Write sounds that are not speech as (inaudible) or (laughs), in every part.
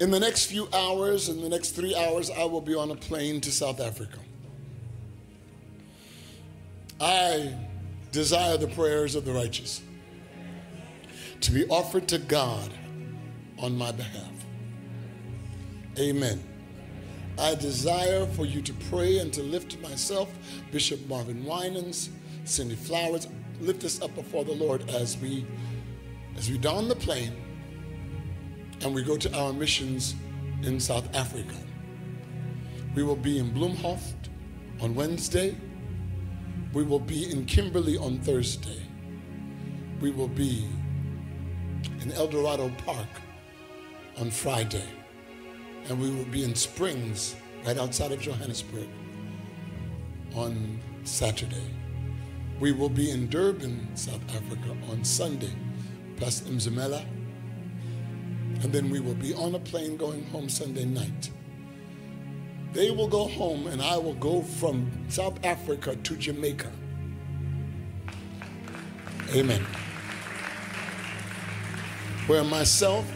In the next few hours, in the next three hours, I will be on a plane to South Africa. I desire the prayers of the righteous to be offered to God on my behalf. Amen. I desire for you to pray and to lift myself, Bishop Marvin Winans, Cindy Flowers, lift us up before the Lord as we as we don the plane and we go to our missions in South Africa. We will be in Bloemhof on Wednesday. We will be in Kimberley on Thursday. We will be in El Dorado Park on Friday. And we will be in Springs, right outside of Johannesburg, on Saturday. We will be in Durban, South Africa on Sunday, Pastor Mzimela. And then we will be on a plane going home Sunday night. They will go home, and I will go from South Africa to Jamaica. Amen. Where myself,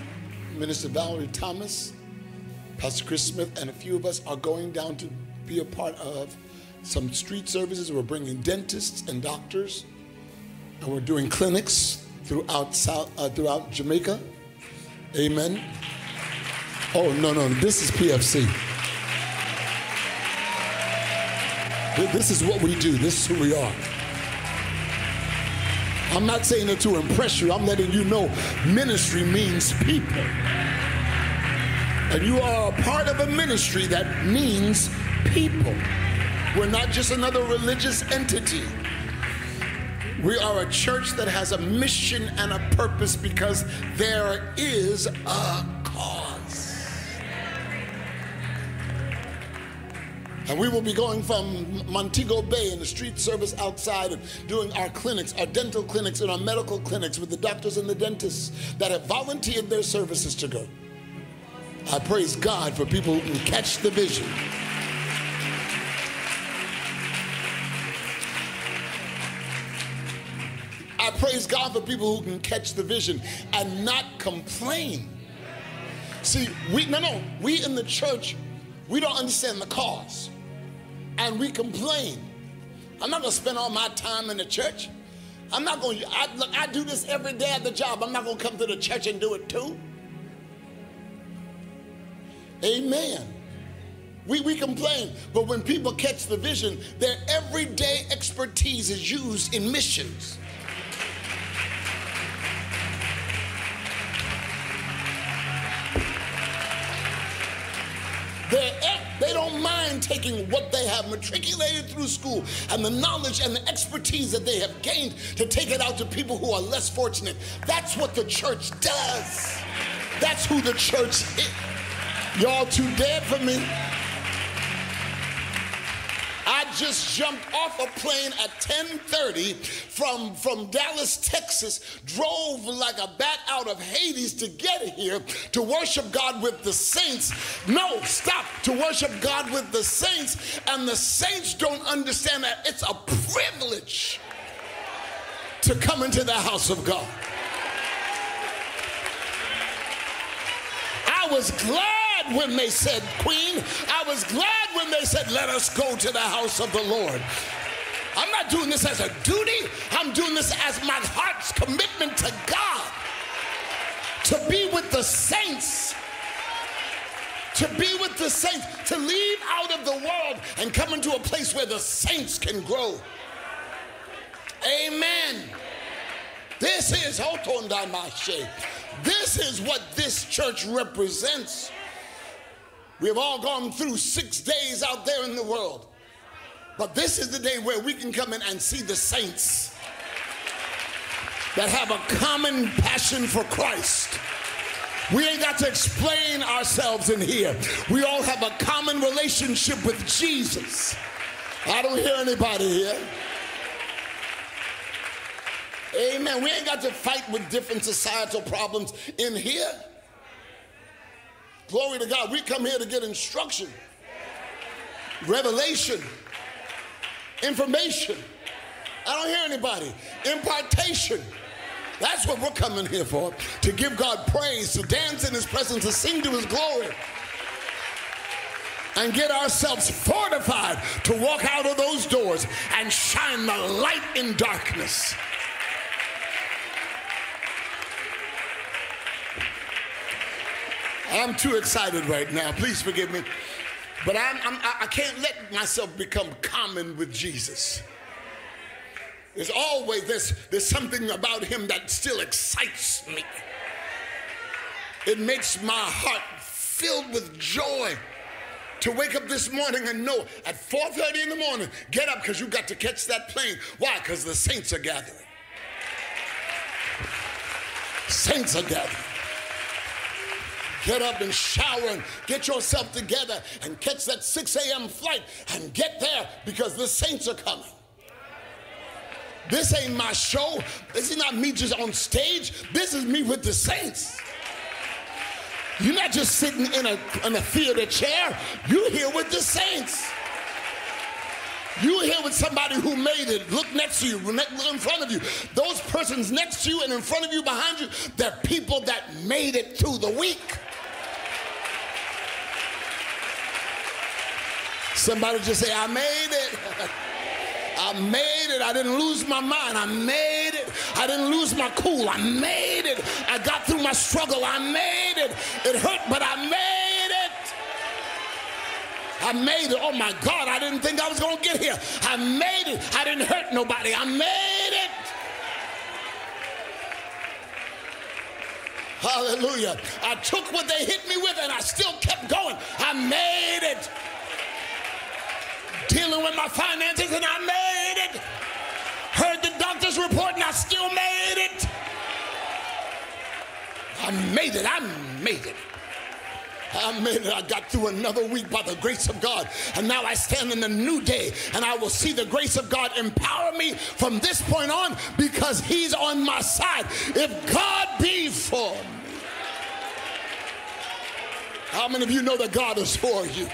Minister Valerie Thomas, Pastor Chris Smith, and a few of us are going down to be a part of some street services. We're bringing dentists and doctors, and we're doing clinics throughout South, uh, throughout Jamaica. Amen. Oh no, no, this is PFC. This is what we do. This is who we are. I'm not saying it to impress you. I'm letting you know ministry means people. And you are a part of a ministry that means people. We're not just another religious entity. We are a church that has a mission and a purpose because there is a cause. And we will be going from Montego Bay in the street service outside and doing our clinics, our dental clinics and our medical clinics with the doctors and the dentists that have volunteered their services to go. I praise God for people who can catch the vision. Praise God for people who can catch the vision and not complain. See, we no no, we in the church, we don't understand the cause. And we complain. I'm not gonna spend all my time in the church. I'm not gonna I, look, I do this every day at the job. I'm not gonna come to the church and do it too. Amen. We, we complain, but when people catch the vision, their everyday expertise is used in missions. They're, they don't mind taking what they have matriculated through school and the knowledge and the expertise that they have gained to take it out to people who are less fortunate. That's what the church does. That's who the church is. Y'all too dead for me. Just jumped off a plane at 10:30 from, from Dallas, Texas, drove like a bat out of Hades to get here to worship God with the saints. No, stop, to worship God with the saints, and the saints don't understand that it's a privilege to come into the house of God. I was glad when they said, Queen. I was glad when they said, Let us go to the house of the Lord. I'm not doing this as a duty, I'm doing this as my heart's commitment to God to be with the saints. To be with the saints, to leave out of the world and come into a place where the saints can grow. Amen. This is This is what this church represents. We have all gone through six days out there in the world. But this is the day where we can come in and see the saints that have a common passion for Christ. We ain't got to explain ourselves in here. We all have a common relationship with Jesus. I don't hear anybody here. Amen. We ain't got to fight with different societal problems in here. Glory to God. We come here to get instruction, revelation, information. I don't hear anybody. Impartation. That's what we're coming here for to give God praise, to dance in His presence, to sing to His glory, and get ourselves fortified to walk out of those doors and shine the light in darkness. I'm too excited right now. Please forgive me. But I'm, I'm, I can't let myself become common with Jesus. There's always there's, there's something about him that still excites me. It makes my heart filled with joy to wake up this morning and know at 4:30 in the morning, get up because you got to catch that plane. Why? Because the saints are gathering. Saints are gathering. Get up and shower and get yourself together and catch that 6 a.m. flight and get there because the saints are coming. This ain't my show. This is not me just on stage. This is me with the saints. You're not just sitting in a, in a theater chair. You're here with the saints. You're here with somebody who made it. Look next to you, look in front of you. Those persons next to you and in front of you, behind you, they're people that made it through the week. Somebody just say, I made it. (laughs) I made it. I didn't lose my mind. I made it. I didn't lose my cool. I made it. I got through my struggle. I made it. It hurt, but I made it. I made it. Oh my God, I didn't think I was going to get here. I made it. I didn't hurt nobody. I made it. Hallelujah. I took what they hit me with and I still kept going. I made it dealing with my finances and I made it. Heard the doctor's report and I still made it. I made it. I made it. I made it. I got through another week by the grace of God. And now I stand in a new day and I will see the grace of God empower me from this point on because He's on my side. If God be for me, how many of you know that God is for you?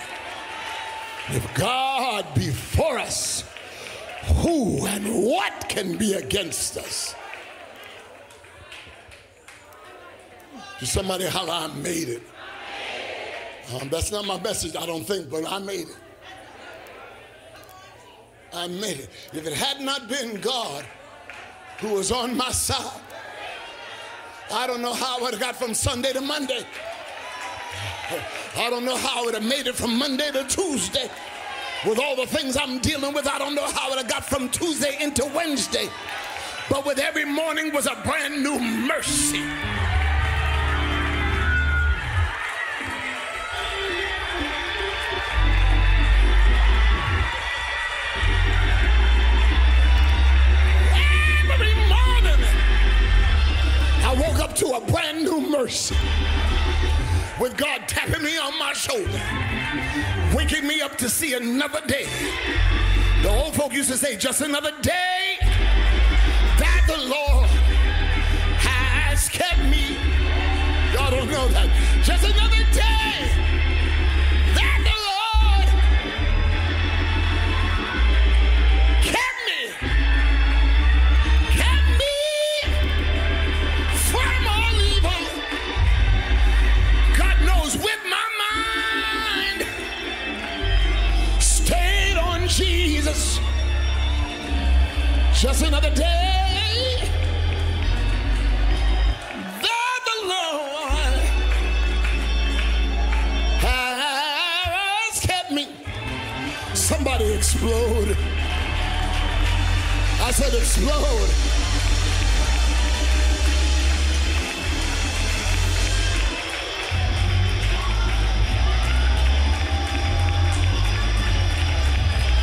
If God be for us, who and what can be against us? somebody holler, I made it. Um, that's not my message, I don't think, but I made it. I made it. If it had not been God who was on my side, I don't know how I would have got from Sunday to Monday. I don't know how I would have made it from Monday to Tuesday. With all the things I'm dealing with, I don't know how I would have got from Tuesday into Wednesday. But with every morning was a brand new mercy. Every morning, I woke up to a brand new mercy with God tapping me on my shoulder, waking me up to see another day. The old folk used to say, just another day that the Lord has kept me. Y'all don't know that. Just another day Just another day that the Lord has kept me. Somebody explode. I said explode.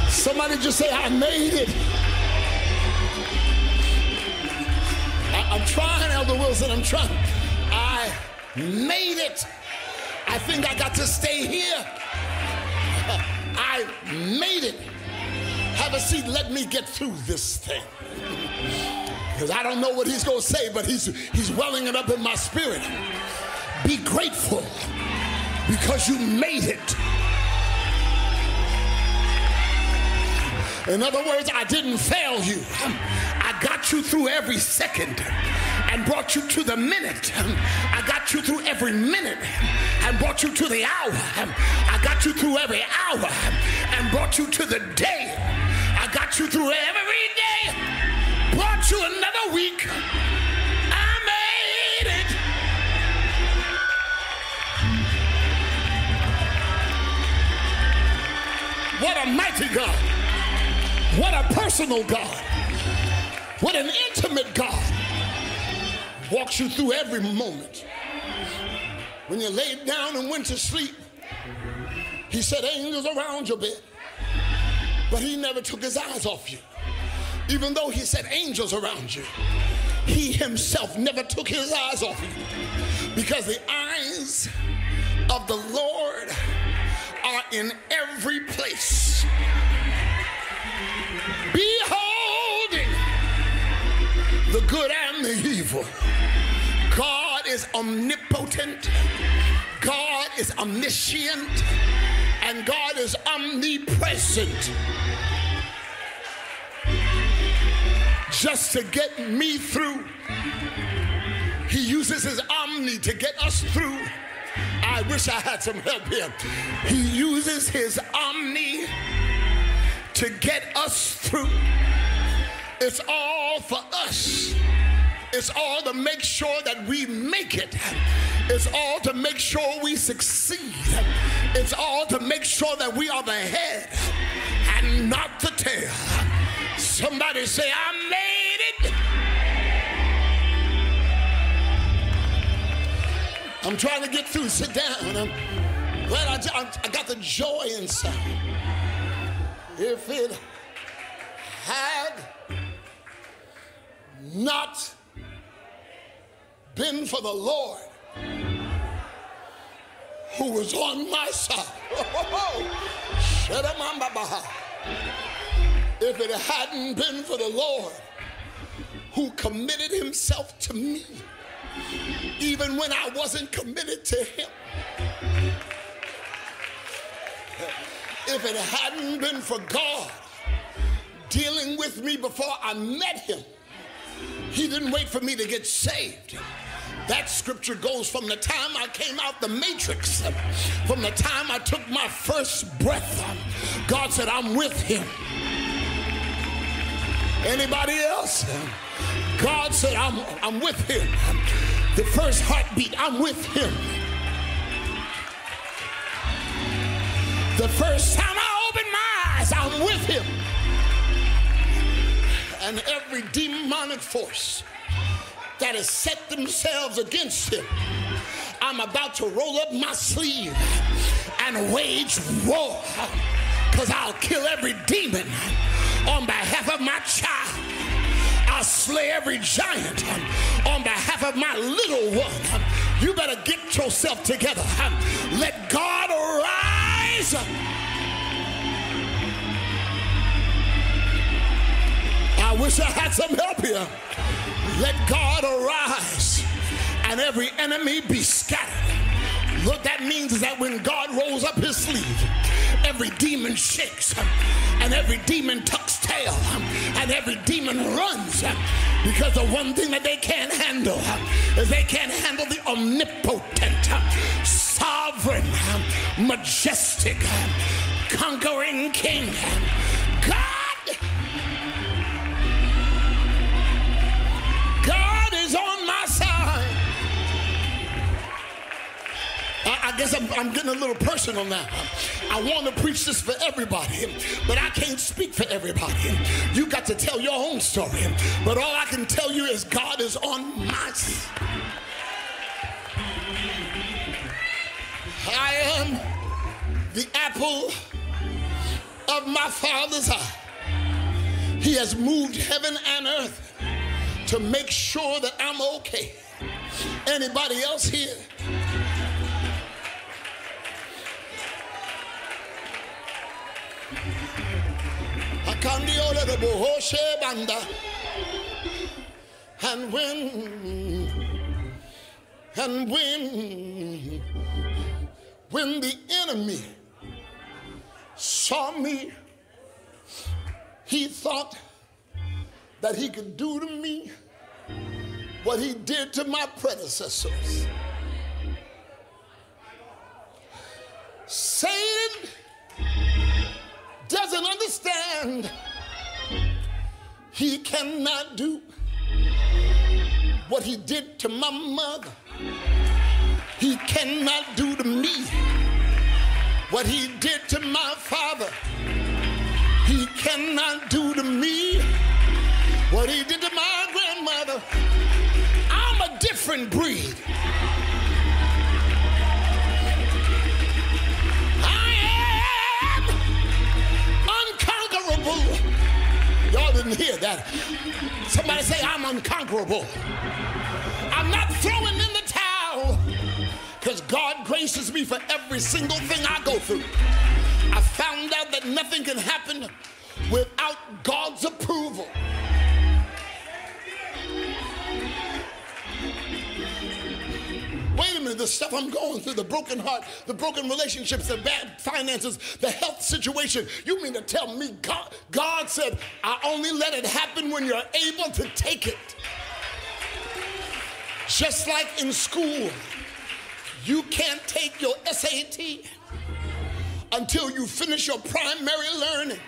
Somebody just say, I made it. Elder Wilson. I'm trying. I made it. I think I got to stay here. (laughs) I made it. Have a seat. Let me get through this thing. (laughs) Because I don't know what he's going to say, but he's, he's welling it up in my spirit. Be grateful because you made it. In other words, I didn't fail you. I got you through every second and brought you to the minute. I got you through every minute and brought you to the hour. I got you through every hour and brought you to the day. I got you through every day. Brought you another week. I made it. What a mighty God. What a personal God. What an intimate God. Walks you through every moment. When you laid down and went to sleep, he said angels around your bed. But he never took his eyes off you. Even though he said angels around you, he himself never took his eyes off you. Because the eyes of the Lord are in every place. Beholding the good and the evil. Is omnipotent. God is omniscient. And God is omnipresent. Just to get me through. He uses his omni to get us through. I wish I had some help here. He uses his omni to get us through. It's all for us. It's all to make sure that we make it. It's all to make sure we succeed. It's all to make sure that we are the head and not the tail. Somebody say, I made it. I'm trying to get through. Sit down. I'm glad I, I got the joy inside. If it had not been for the Lord who was on my side. (laughs) If it hadn't been for the Lord who committed himself to me, even when I wasn't committed to him. If it hadn't been for God dealing with me before I met him, he didn't wait for me to get saved. That scripture goes from the time I came out the matrix, from the time I took my first breath. God said, I'm with him. Anybody else? God said, I'm, I'm with him. The first heartbeat, I'm with him. The first time I opened my eyes, I'm with him. And every demonic force that has set themselves against him, I'm about to roll up my sleeve and wage war because I'll kill every demon on behalf of my child. I'll slay every giant on behalf of my little one. You better get yourself together. Let God arise. I wish I had some help here. Let God arise and every enemy be scattered. What that means is that when God rolls up his sleeve, every demon shakes and every demon tucks tail and every demon runs because the one thing that they can't handle is they can't handle the omnipotent, sovereign, majestic, conquering king. God, I, I guess I'm, I'm getting a little personal now. I want to preach this for everybody, but I can't speak for everybody. You got to tell your own story. But all I can tell you is God is on my side. I am the apple of my father's eye. He has moved heaven and earth to make sure that I'm okay. Anybody else here? Banda. And when, and when, when the enemy saw me, he thought that he could do to me what he did to my predecessors. He cannot do what he did to my mother. He cannot do to me what he did to my father. He cannot do to me what he did to my grandmother. I'm a different breed. Didn't hear that. Somebody say, I'm unconquerable. I'm not throwing in the towel because God graces me for every single thing I go through. I found out that nothing can happen without God's approval. The stuff I'm going through, the broken heart, the broken relationships, the bad finances, the health situation. You mean to tell me God, God said, I only let it happen when you're able to take it? Just like in school, you can't take your SAT until you finish your primary learning.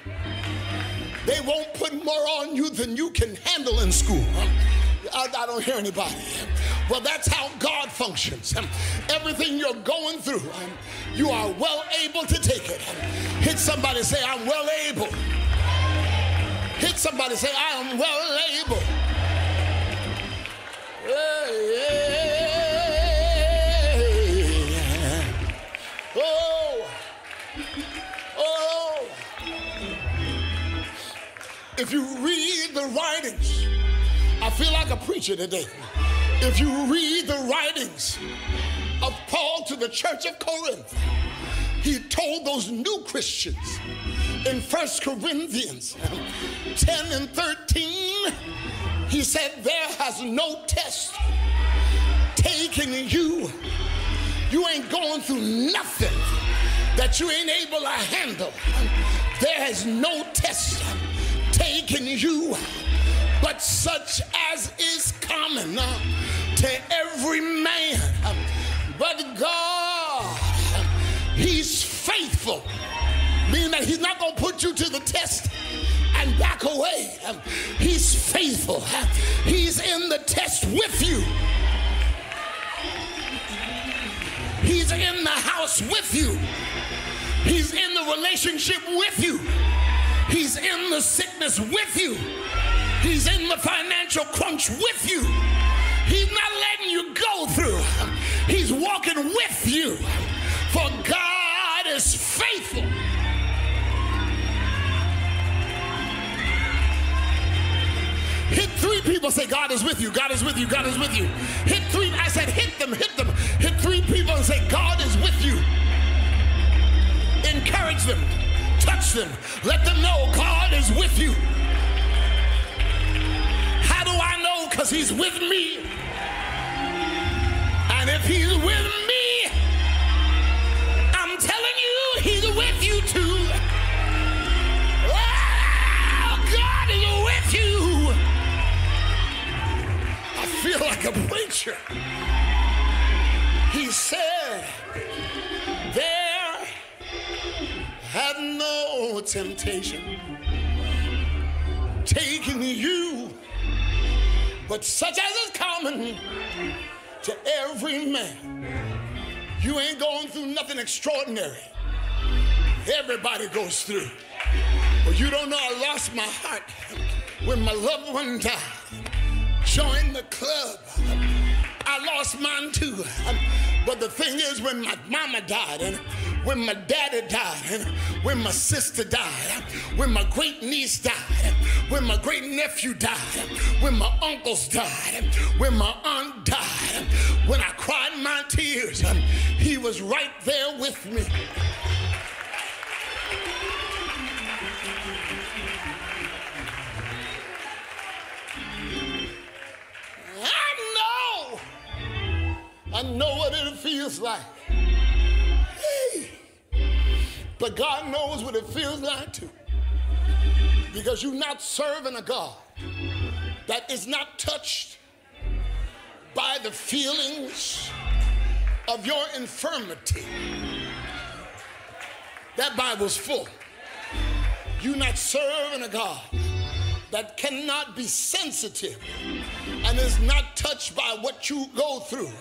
They won't put more on you than you can handle in school. I, I don't hear anybody. Well, that's how God functions. Everything you're going through, you are well able to take it. Hit somebody, say, I'm well able. Hit somebody, say, I am well able. Oh, oh. If you read the writings, feel like a preacher today. If you read the writings of Paul to the church of Corinth, he told those new Christians in 1 Corinthians 10 and 13, he said, There has no test taken you. You ain't going through nothing that you ain't able to handle. There has no test taken you but such as is common uh, to every man. Uh, but God, uh, He's faithful, meaning that He's not going to put you to the test and back away. Uh, he's faithful, He's in the test with you. He's in the house with you. He's in the relationship with you. He's in the sickness with you. He's in the financial crunch with you. He's not letting you go through. He's walking with you. For God is faithful. Hit three people, say, God is with you, God is with you, God is with you. Hit three, I said, hit them, hit them. Hit three people and say, God is with you. Encourage them, touch them, let them know God is with you. Because he's with me. And if he's with me, I'm telling you, he's with you too. Oh, God is with you. I feel like a preacher. He said, There had no temptation taking you but such as is common to every man. You ain't going through nothing extraordinary. Everybody goes through. But you don't know I lost my heart when my loved one died. Joined the club. I lost mine too. But the thing is, when my mama died and when my daddy died, when my sister died, when my great niece died, when my great nephew died, when my uncles died, when my aunt died, when I cried my tears, he was right there with me. I know, I know what it feels like but God knows what it feels like to. Because you're not serving a God that is not touched by the feelings of your infirmity. That Bible's full. You're not serving a God that cannot be sensitive and is not touched by what you go through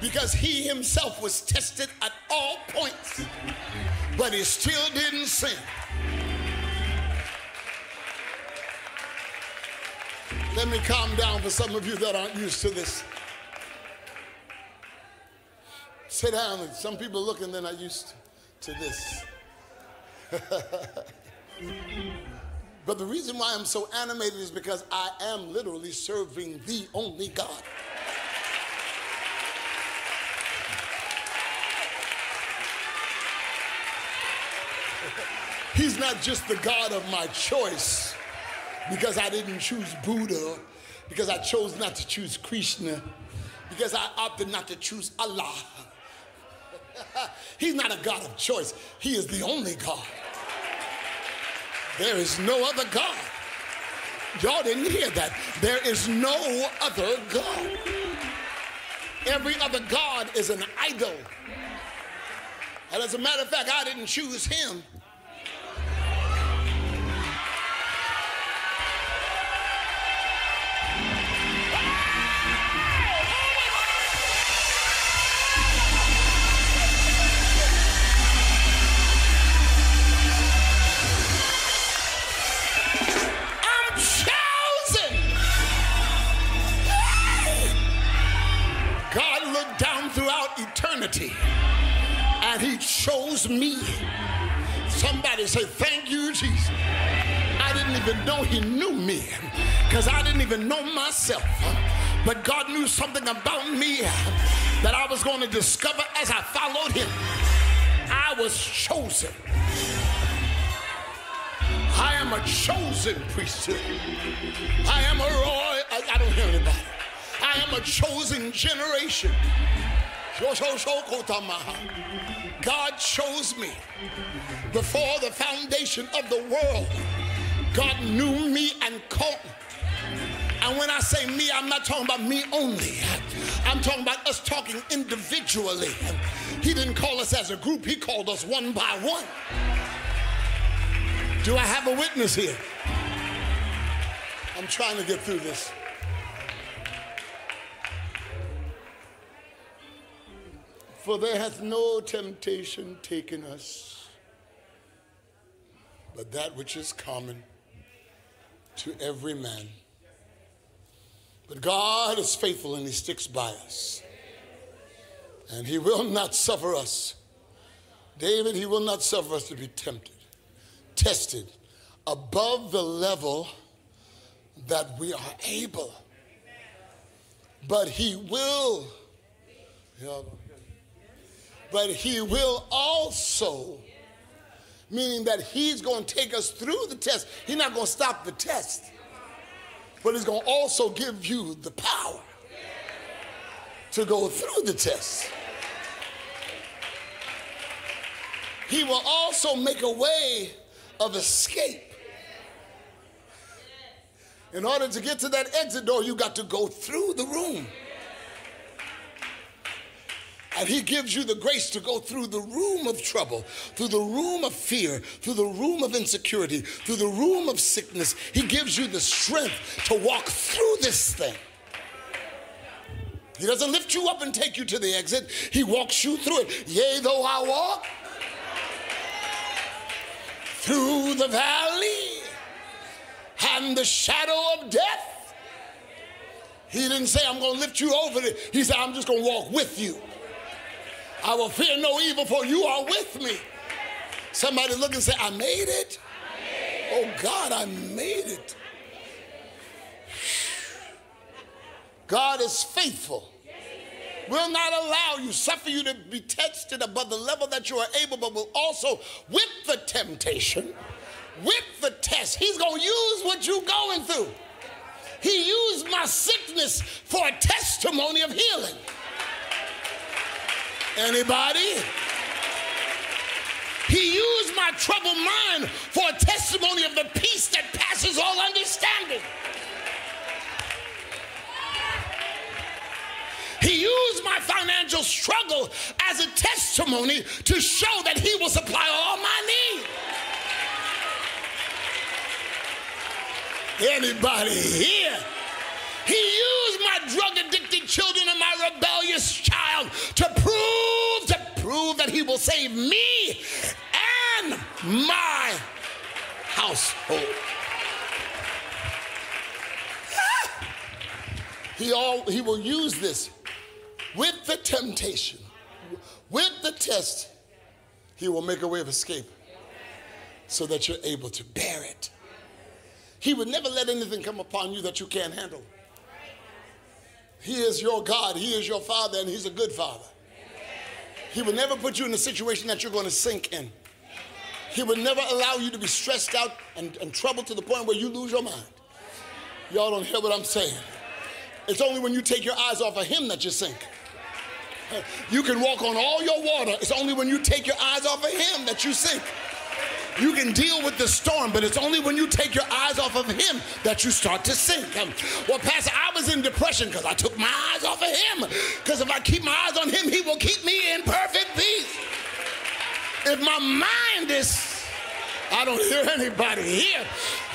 because he himself was tested at all points, but he still didn't sin. Let me calm down for some of you that aren't used to this. Sit down. Some people looking, they're not used to this. (laughs) but the reason why I'm so animated is because I am literally serving the only God. He's not just the God of my choice because I didn't choose Buddha, because I chose not to choose Krishna, because I opted not to choose Allah. (laughs) He's not a God of choice, He is the only God. There is no other God. Y'all didn't hear that. There is no other God. Every other God is an idol. And as a matter of fact, I didn't choose him. He chose me. Somebody say, Thank you, Jesus. I didn't even know he knew me because I didn't even know myself. But God knew something about me that I was going to discover as I followed him. I was chosen. I am a chosen priesthood. I am a royal. I, I don't hear anybody. I am a chosen generation. God chose me before the foundation of the world. God knew me and called. And when I say me, I'm not talking about me only. I'm talking about us talking individually. He didn't call us as a group, He called us one by one. Do I have a witness here? I'm trying to get through this. For there hath no temptation taken us, but that which is common to every man. But God is faithful and He sticks by us. And He will not suffer us. David, He will not suffer us to be tempted, tested above the level that we are able. But He will. But he will also, meaning that he's going to take us through the test. He's not going to stop the test, but he's going to also give you the power to go through the test. He will also make a way of escape. In order to get to that exit door, you got to go through the room. And he gives you the grace to go through the room of trouble, through the room of fear, through the room of insecurity, through the room of sickness. He gives you the strength to walk through this thing. He doesn't lift you up and take you to the exit, He walks you through it. Yea, though I walk through the valley and the shadow of death. He didn't say, I'm going to lift you over it. He said, I'm just going to walk with you. I will fear no evil, for you are with me. Somebody look and say, I made it. Oh God, I made it. God is faithful. Will not allow you, suffer you to be tested above the level that you are able, but will also, with the temptation, with the test, He's going to use what you're going through. He used my sickness for a testimony of healing. Anybody? He used my troubled mind for a testimony of the peace that passes all understanding. He used my financial struggle as a testimony to show that He will supply all my needs. Anybody here? He used my drug addicted children and my rebellious child to prove, to prove that he will save me and my household. (laughs) He, all, he will use this with the temptation, with the test. He will make a way of escape so that you're able to bear it. He would never let anything come upon you that you can't handle. He is your God, He is your Father, and He's a good Father. He will never put you in a situation that you're going to sink in. He will never allow you to be stressed out and, and troubled to the point where you lose your mind. Y'all don't hear what I'm saying. It's only when you take your eyes off of Him that you sink. You can walk on all your water. It's only when you take your eyes off of Him that you sink. You can deal with the storm, but it's only when you take your eyes off of Him that you start to sink. Um, well, Pastor, I was in depression because I took my eyes off of Him. Because if I keep my eyes on Him, He will keep me in perfect peace. If my mind is I don't hear anybody here.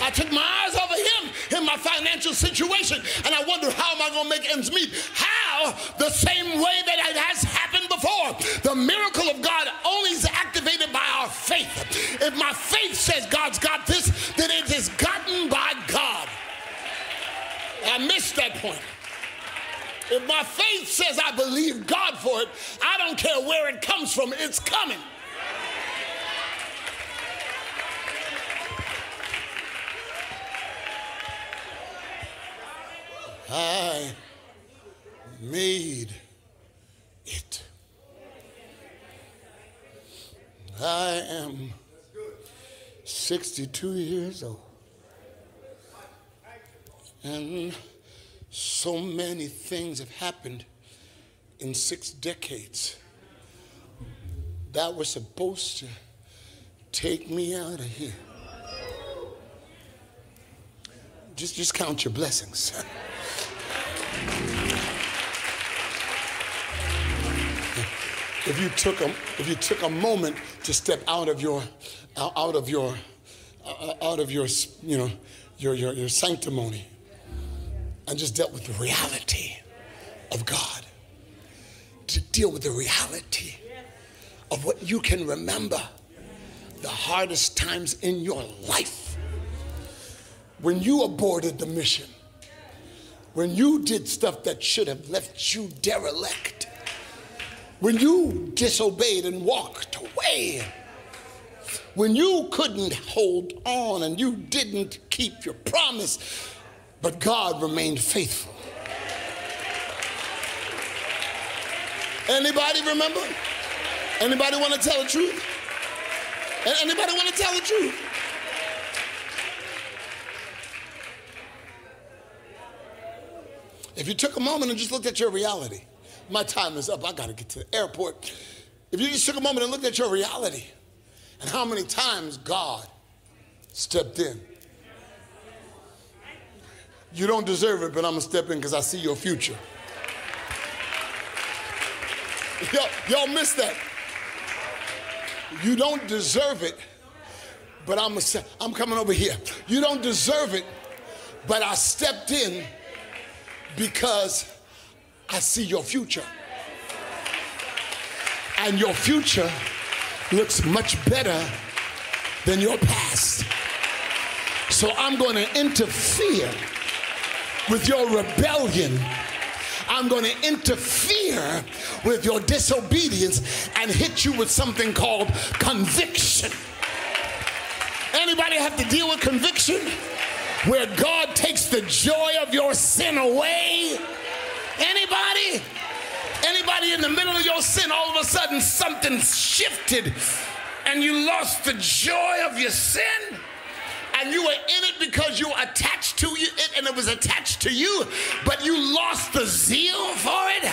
I took my eyes off of him in my financial situation, and I wonder how am I going to make ends meet? How? The same way that it has happened before. The miracle of God only is activated by our faith. If my faith says God's got this, then it is gotten by God. I missed that point. If my faith says I believe God for it, I don't care where it comes from, it's coming. I made it. I am 62 years old. And so many things have happened in six decades that were supposed to take me out of here. Just, just count your blessings. (laughs) If you took a, if you took a moment to step out of your, out of your, uh, out of your, you know, your, your, your sanctimony and just dealt with the reality of God, to deal with the reality of what you can remember the hardest times in your life when you aborted the mission when you did stuff that should have left you derelict, when you disobeyed and walked away, when you couldn't hold on and you didn't keep your promise, but God remained faithful. Anybody remember? Anybody want to tell the truth? Anybody want to tell the truth? If you took a moment and just looked at your reality, my time is up, I gotta get to the airport. If you just took a moment and looked at your reality and how many times God stepped in. You don't deserve it, but I'm gonna step in because I see your future. Y'all, y'all missed that. You don't deserve it, but I'm, a, I'm coming over here. You don't deserve it, but I stepped in because I see your future. And your future looks much better than your past. So I'm going to interfere with your rebellion. I'm going to interfere with your disobedience and hit you with something called conviction. Anybody have to deal with conviction? Where God takes the joy of your sin away? Anybody? Anybody in the middle of your sin, all of a sudden something shifted and you lost the joy of your sin? And you were in it because you were attached to it and it was attached to you, but you lost the zeal for it.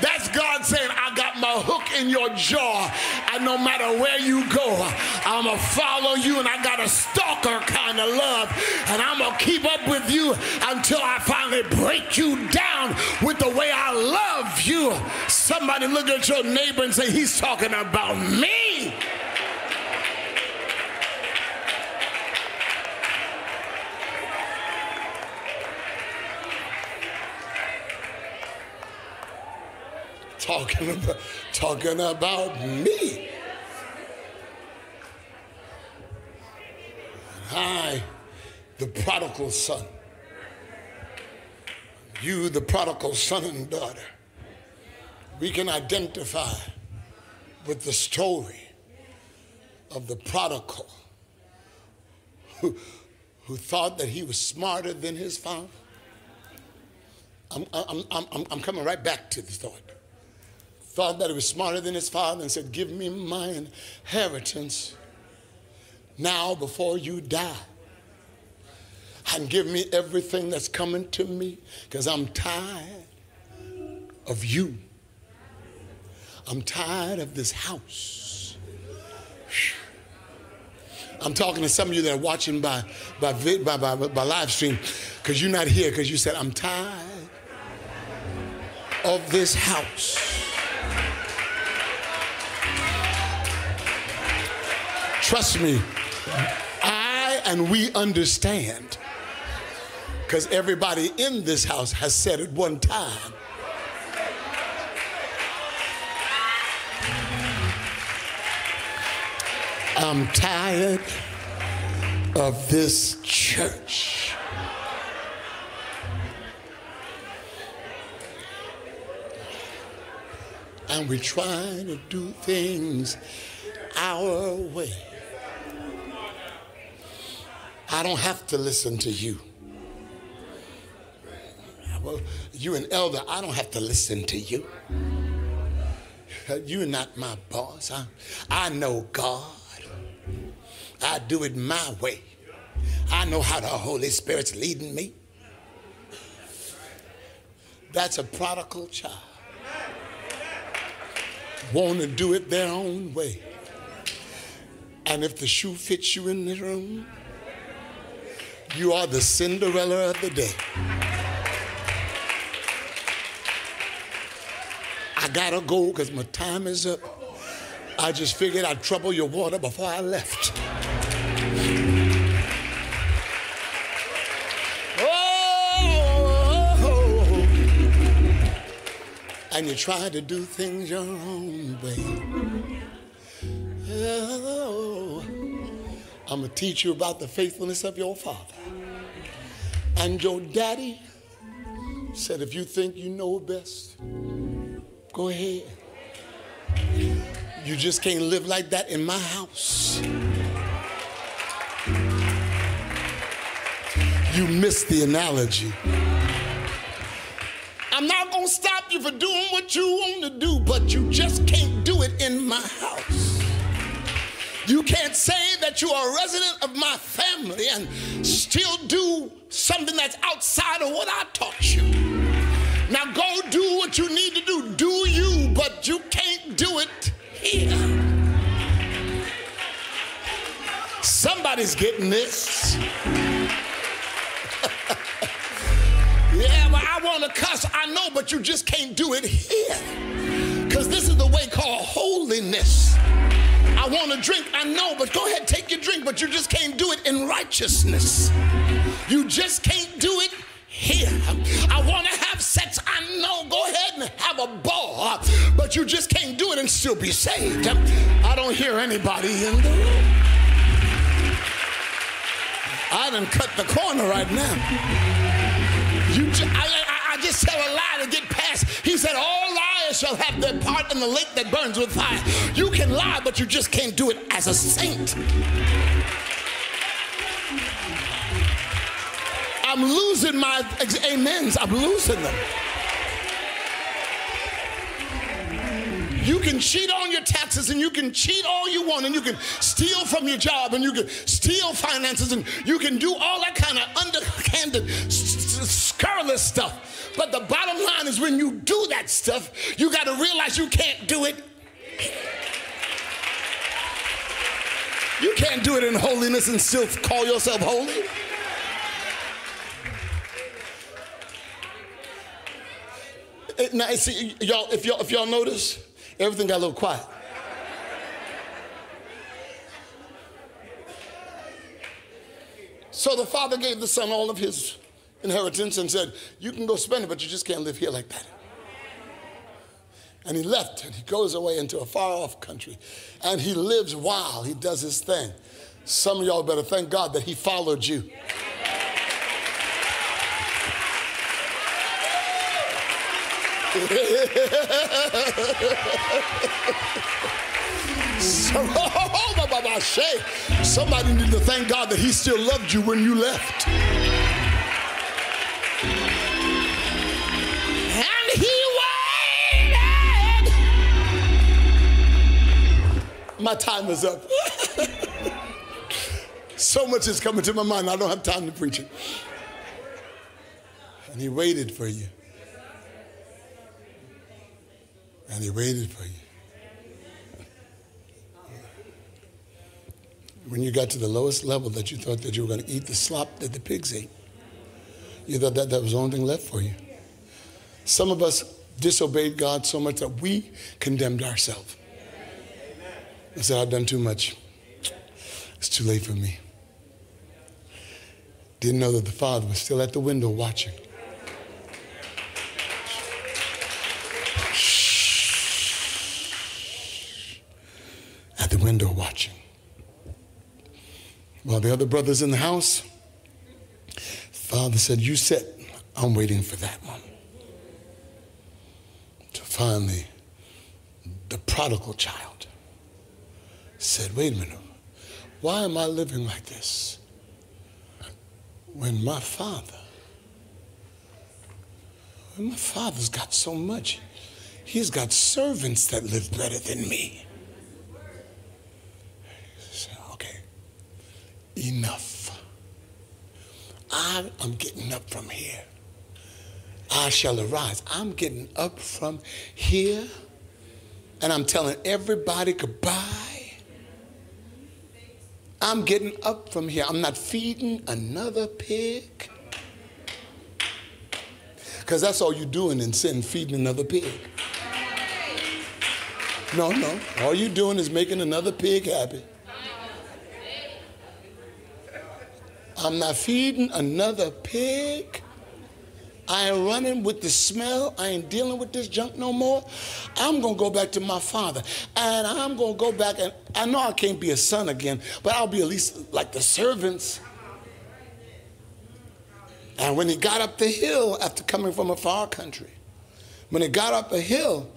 That's God saying, I got my hook in your jaw, and no matter where you go, I'm gonna follow you, and I got a stalker kind of love, and I'm gonna keep up with you until I finally break you down with the way I love you. Somebody look at your neighbor and say, He's talking about me. Talking about, talking about me. I, the prodigal son, you, the prodigal son and daughter, we can identify with the story of the prodigal who, who thought that he was smarter than his father. I'm, I'm, I'm, I'm coming right back to the thought thought that he was smarter than his father and said, Give me my inheritance now before you die. And give me everything that's coming to me because I'm tired of you. I'm tired of this house. I'm talking to some of you that are watching by, by, by, by, by live stream because you're not here because you said, I'm tired of this house. Trust me, I and we understand because everybody in this house has said it one time. I'm tired of this church. And we try to do things our way. I don't have to listen to you. Well, you an elder, I don't have to listen to you. You're not my boss. I, I know God. I do it my way. I know how the Holy Spirit's leading me. That's a prodigal child. Want to do it their own way. And if the shoe fits you in the room, you are the Cinderella of the day. I gotta go because my time is up. I just figured I'd trouble your water before I left. Oh, and you try to do things your own way. Oh, I'm going to teach you about the faithfulness of your father. And your daddy said, if you think you know best, go ahead. You just can't live like that in my house. You missed the analogy. I'm not to stop you for doing what you want to do, but you just can't do it in my house. You can't say that you are a resident of my family and still do something that's outside of what I taught you. Now go do what you need to do. Do you, but you can't do it here. Somebody's getting this. (laughs) yeah, but I want to cuss. I know, but you just can't do it here. Because this is the way called holiness. I want to drink. I know, but go ahead, take your drink, but you just can't do it in righteousness. You just can't do it here. I want to have sex. I know. Go ahead and have a ball, but you just can't do it and still be saved. I don't hear anybody in the room. I done cut the corner right now. You, I, I just tell a lie to get past. He said, all liars shall have their part in the lake that burns with fire. You can lie, but you just can't do it as a saint. I'm losing my amens. I'm losing them. You can cheat on your taxes and you can cheat all you want and you can steal from your job and you can steal finances and you can do all that kind of underhanded, scurrilous stuff. But the bottom line is when you do that stuff, you got to realize you can't do it. You can't do it in holiness and still call yourself holy. eh, now see y'all if y'all if y'all notice, everything got a little quiet. So the father gave the son all of his inheritance and said, You can go spend it, but you just can't live here like that. And he left and he goes away into a far off country and he lives while he does his thing. Some of y'all better thank God that he followed you. (laughs) Somebody need to thank God that he still loved you when you left. And he waited. My time is up. (laughs) so much is coming to my mind, I don't have time to preach it. And he waited for you. And he waited for you. When you got to the lowest level that you thought that you were going to eat the slop that the pigs ate, you thought that that was the only thing left for you. Some of us disobeyed God so much that we condemned ourselves. I said, I've done too much. It's too late for me. Didn't know that the Father was still at the window watching. At the window watching. While the other brothers in the house, Father said, You sit. I'm waiting for that one. To finally, the prodigal child said, Wait a minute. Why am I living like this? When my father, when my father's got so much, he's got servants that live better than me. Enough. I am getting up from here. I shall arise. I'm getting up from here and I'm telling everybody goodbye. I'm getting up from here. I'm not feeding another pig. Because that's all you're doing in sin, feeding another pig. No, no. All you're doing is making another pig happy. I'm not feeding another pig. I ain't running with the smell. I ain't dealing with this junk no more. I'm going to go back to my father. And I'm going to go back. And I know I can't be a son again, but I'll be at least like the servants. And when he got up the hill after coming from a far country, when he got up a hill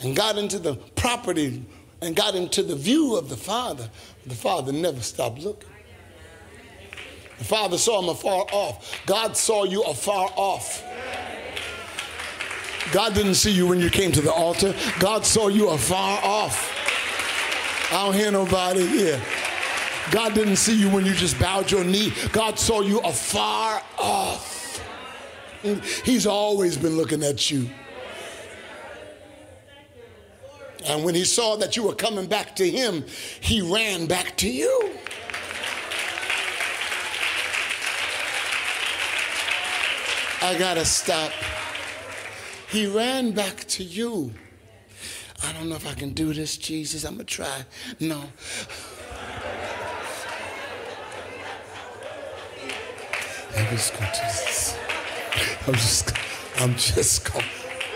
and got into the property and got into the view of the father, the father never stopped looking. The Father saw him afar off. God saw you afar off. God didn't see you when you came to the altar. God saw you afar off. I don't hear nobody here. God didn't see you when you just bowed your knee. God saw you afar off. He's always been looking at you. And when he saw that you were coming back to him, he ran back to you. I gotta stop. He ran back to you. I don't know if I can do this, Jesus. I'm gonna try. No. I'm just gonna do this. I'm just, I'm just gonna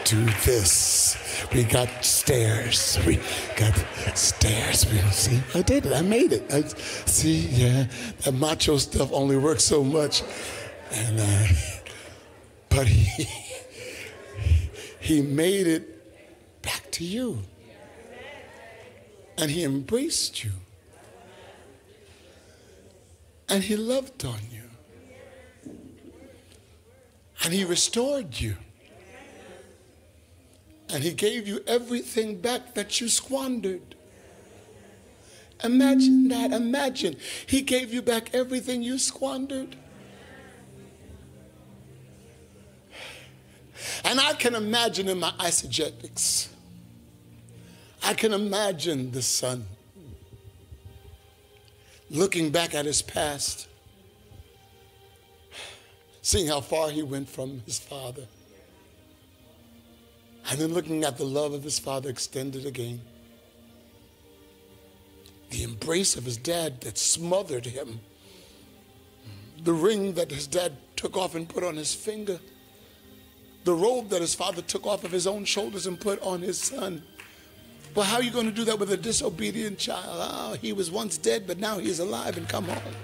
do this. We got stairs. We got stairs. We see. I did it. I made it. I, see, yeah. That macho stuff only works so much, and. Uh, but he, (laughs) he made it back to you. And he embraced you. And he loved on you. And he restored you. And he gave you everything back that you squandered. Imagine that. Imagine. He gave you back everything you squandered. And I can imagine in my eisegetics, I can imagine the son looking back at his past, seeing how far he went from his father. And then looking at the love of his father extended again. The embrace of his dad that smothered him. The ring that his dad took off and put on his finger. The robe that his father took off of his own shoulders and put on his son. Well, how are you going to do that with a disobedient child? Oh, he was once dead, but now he's alive and come home.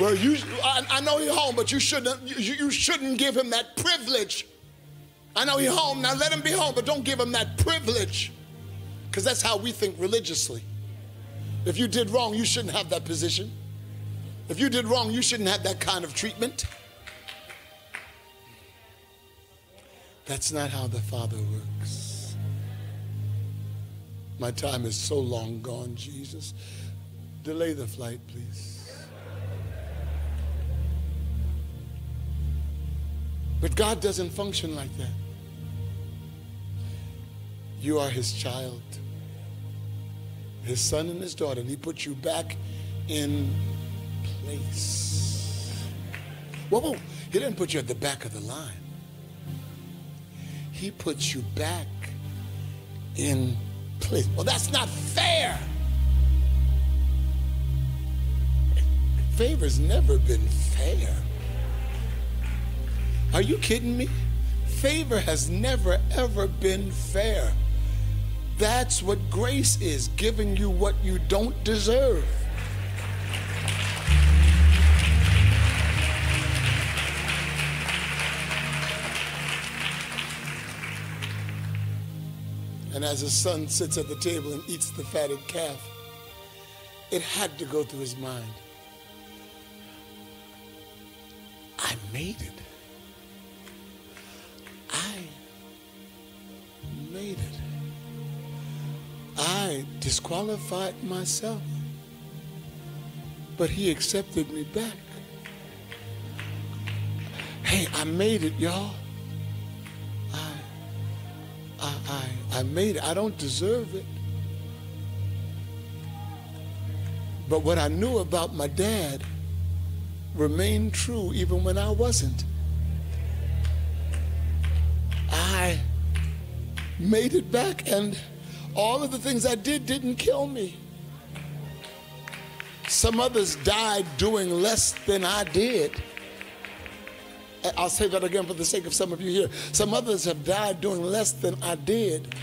Well, you, I, I know he's home, but you shouldn't, you, you shouldn't give him that privilege. I know he's home, now let him be home, but don't give him that privilege. Because that's how we think religiously. If you did wrong, you shouldn't have that position. If you did wrong, you shouldn't have that kind of treatment. That's not how the Father works. My time is so long gone, Jesus. Delay the flight, please. But God doesn't function like that. You are his child, his son and his daughter, and he put you back in place. Whoa, whoa. He didn't put you at the back of the line. He puts you back in place. Well, that's not fair. Favor's never been fair. Are you kidding me? Favor has never, ever been fair. That's what grace is giving you what you don't deserve. And as his son sits at the table and eats the fatted calf, it had to go through his mind. I made it. I made it. I disqualified myself, but he accepted me back. Hey, I made it, y'all. I, made it. I don't deserve it. But what I knew about my dad remained true even when I wasn't. I made it back, and all of the things I did didn't kill me. Some others died doing less than I did. I'll say that again for the sake of some of you here. Some others have died doing less than I did.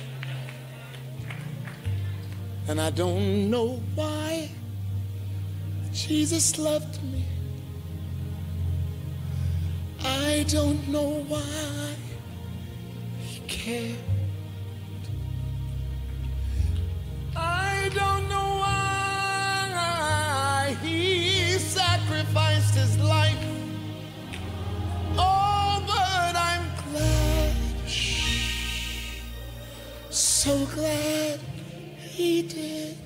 And I don't know why Jesus loved me. I don't know why he cared. I don't know why he sacrificed his life. So glad he did.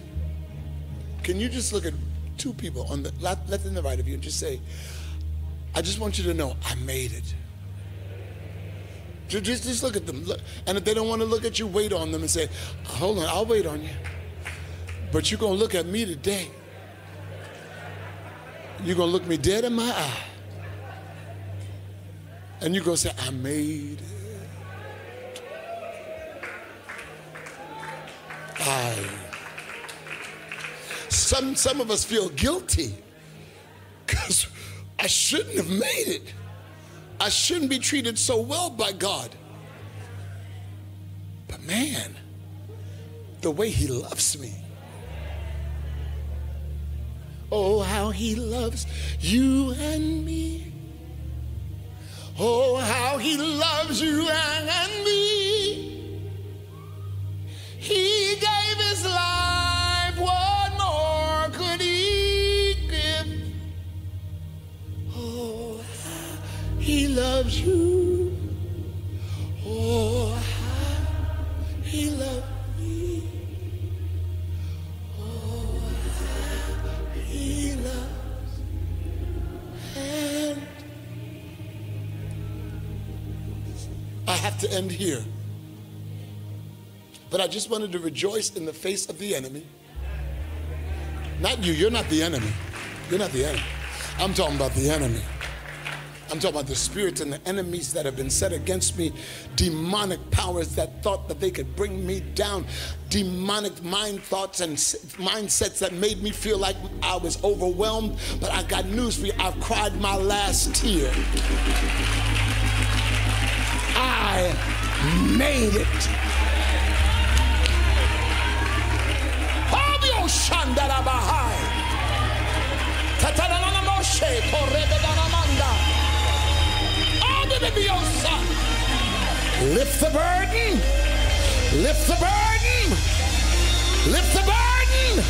Can you just look at two people on the left, left and the right of you and just say, I just want you to know I made it. Just, just look at them. Look- And if they don't want to look at you, wait on them and say, hold on, I'll wait on you. But you're going to look at me today. You're going to look me dead in my eye. And you're going to say, I made it. I. Some, some of us feel guilty because I shouldn't have made it. I shouldn't be treated so well by God. But man, the way He loves me. Oh, how He loves you and me. Oh, how He loves you and me. He gave His life. What more could He give? Oh, He loves you. Oh, He loved me. Oh, He loves. And I have to end here. But I just wanted to rejoice in the face of the enemy. Not you, you're not the enemy. You're not the enemy. I'm talking about the enemy. I'm talking about the spirits and the enemies that have been set against me, demonic powers that thought that they could bring me down, demonic mind thoughts and mindsets that made me feel like I was overwhelmed. But I got news for you I've cried my last tear. I made it. Lift the burden. Lift the burden. Lift the burden.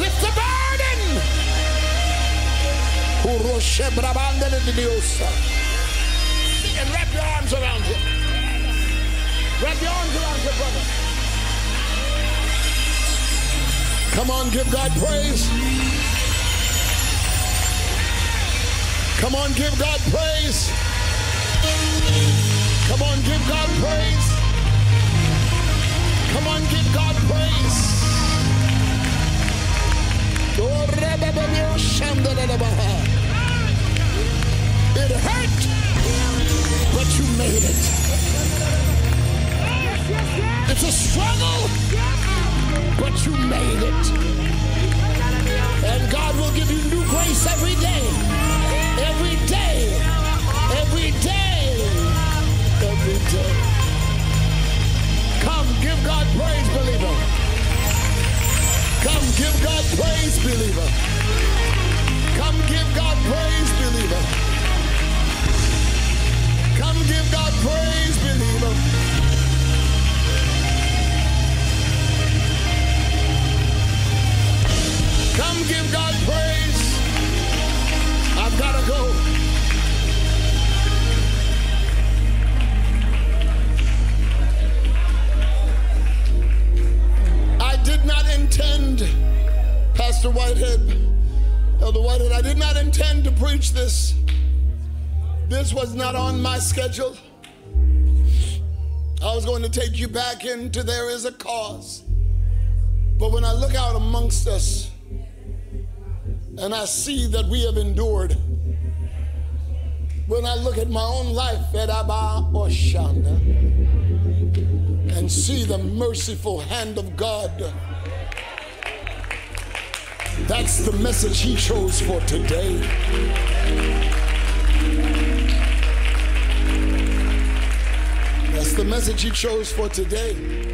Lift the burden. And wrap your arms around him. Wrap your arms around your brother. Come on, give God praise. Come on, give God praise. Come on, give God praise. Come on, give God praise. It hurt, but you made it. It's a struggle, but you made it. And God will give you new grace every day. Every day. Every day. Every day. Come, give God praise, believer. Come, give God praise, believer. Come, give God praise, believer. Come, give God praise, believer. Preach this. This was not on my schedule. I was going to take you back into there is a cause. But when I look out amongst us and I see that we have endured, when I look at my own life, Edaba Oshanda, and see the merciful hand of God. That's the message he chose for today. That's the message he chose for today.